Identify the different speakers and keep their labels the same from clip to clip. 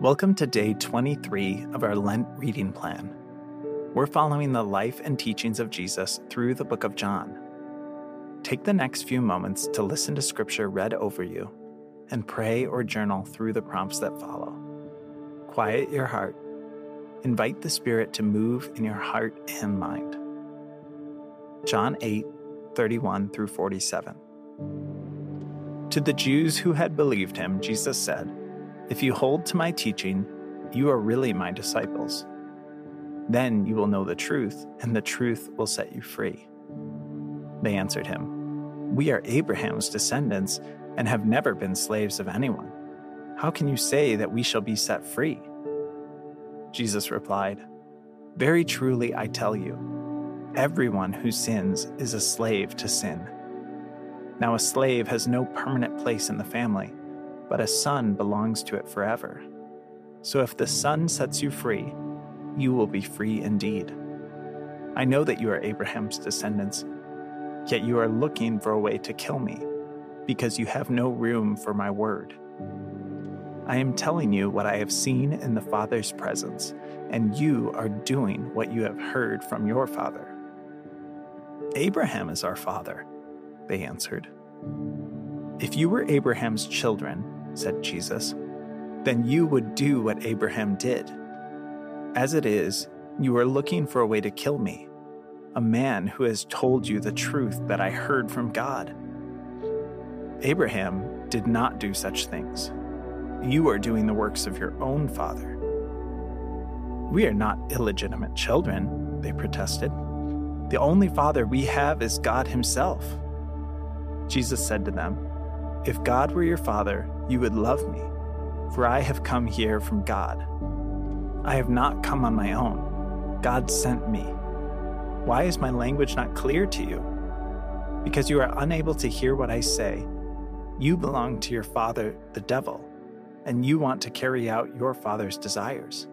Speaker 1: Welcome to day 23 of our Lent reading plan. We're following the life and teachings of Jesus through the book of John. Take the next few moments to listen to scripture read over you and pray or journal through the prompts that follow. Quiet your heart. Invite the Spirit to move in your heart and mind. John 8, 31 through 47. To the Jews who had believed him, Jesus said, if you hold to my teaching, you are really my disciples. Then you will know the truth, and the truth will set you free. They answered him, We are Abraham's descendants and have never been slaves of anyone. How can you say that we shall be set free? Jesus replied, Very truly I tell you, everyone who sins is a slave to sin. Now, a slave has no permanent place in the family but a son belongs to it forever. So if the Son sets you free, you will be free indeed. I know that you are Abraham's descendants, yet you are looking for a way to kill me, because you have no room for my word. I am telling you what I have seen in the Father's presence, and you are doing what you have heard from your father. Abraham is our father, they answered. If you were Abraham's children, said Jesus, then you would do what Abraham did. As it is, you are looking for a way to kill me, a man who has told you the truth that I heard from God. Abraham did not do such things. You are doing the works of your own father. We are not illegitimate children, they protested. The only father we have is God Himself. Jesus said to them, If God were your father, you would love me, for I have come here from God. I have not come on my own. God sent me. Why is my language not clear to you? Because you are unable to hear what I say. You belong to your father, the devil, and you want to carry out your father's desires.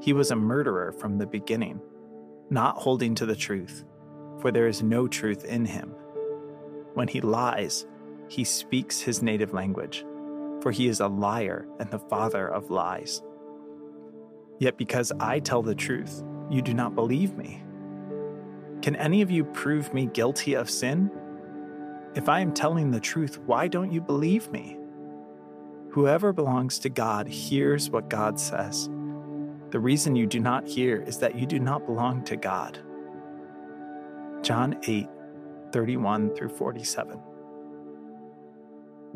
Speaker 1: He was a murderer from the beginning, not holding to the truth, for there is no truth in him. When he lies, he speaks his native language for he is a liar and the father of lies. Yet because I tell the truth, you do not believe me. Can any of you prove me guilty of sin? If I am telling the truth, why don't you believe me? Whoever belongs to God hears what God says. The reason you do not hear is that you do not belong to God. John 8, 31 through 47.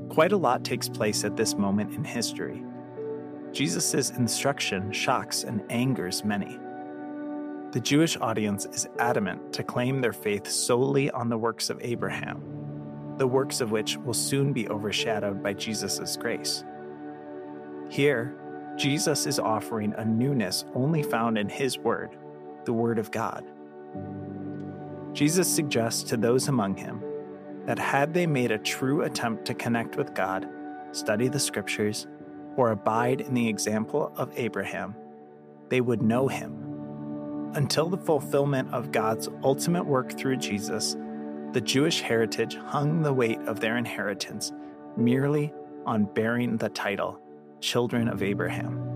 Speaker 1: Quite a lot takes place at this moment in history. Jesus' instruction shocks and angers many. The Jewish audience is adamant to claim their faith solely on the works of Abraham, the works of which will soon be overshadowed by Jesus' grace. Here, Jesus is offering a newness only found in his word, the Word of God. Jesus suggests to those among him that had they made a true attempt to connect with God, study the scriptures, or abide in the example of Abraham, they would know him. Until the fulfillment of God's ultimate work through Jesus, the Jewish heritage hung the weight of their inheritance merely on bearing the title, Children of Abraham.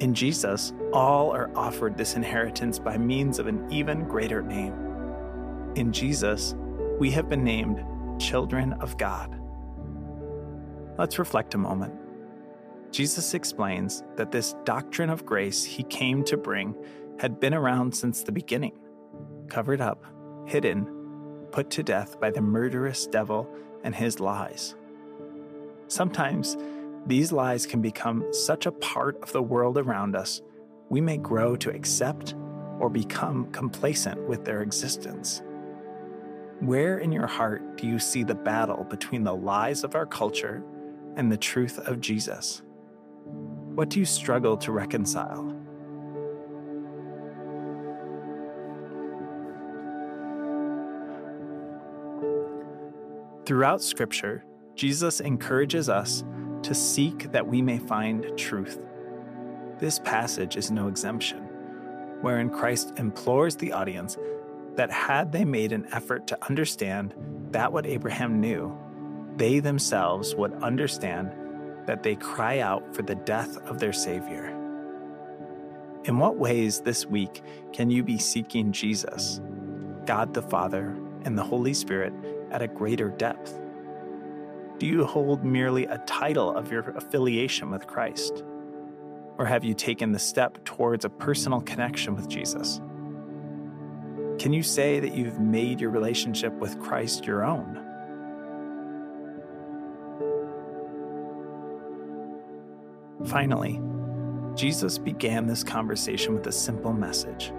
Speaker 1: In Jesus, all are offered this inheritance by means of an even greater name. In Jesus, we have been named children of God. Let's reflect a moment. Jesus explains that this doctrine of grace he came to bring had been around since the beginning, covered up, hidden, put to death by the murderous devil and his lies. Sometimes these lies can become such a part of the world around us, we may grow to accept or become complacent with their existence. Where in your heart do you see the battle between the lies of our culture and the truth of Jesus? What do you struggle to reconcile? Throughout Scripture, Jesus encourages us to seek that we may find truth. This passage is no exemption, wherein Christ implores the audience that had they made an effort to understand that what Abraham knew, they themselves would understand that they cry out for the death of their Savior. In what ways this week can you be seeking Jesus, God the Father, and the Holy Spirit at a greater depth? Do you hold merely a title of your affiliation with Christ? Or have you taken the step towards a personal connection with Jesus? Can you say that you've made your relationship with Christ your own? Finally, Jesus began this conversation with a simple message.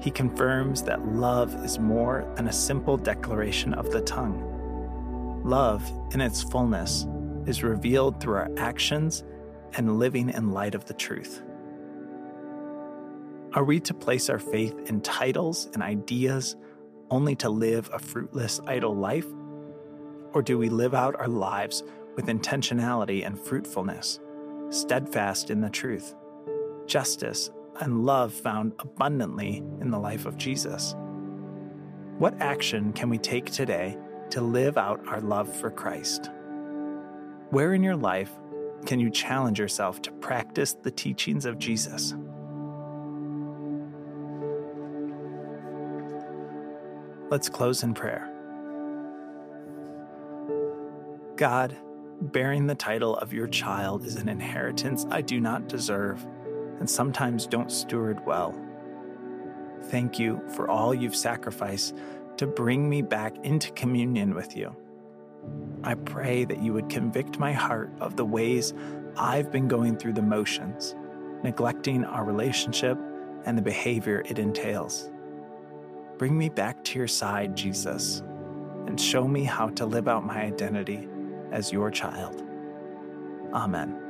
Speaker 1: He confirms that love is more than a simple declaration of the tongue. Love, in its fullness, is revealed through our actions and living in light of the truth. Are we to place our faith in titles and ideas only to live a fruitless, idle life? Or do we live out our lives with intentionality and fruitfulness? steadfast in the truth, justice, and love found abundantly in the life of Jesus. What action can we take today to live out our love for Christ? Where in your life can you challenge yourself to practice the teachings of Jesus? Let's close in prayer. God, Bearing the title of your child is an inheritance I do not deserve and sometimes don't steward well. Thank you for all you've sacrificed to bring me back into communion with you. I pray that you would convict my heart of the ways I've been going through the motions, neglecting our relationship and the behavior it entails. Bring me back to your side, Jesus, and show me how to live out my identity as your child. Amen.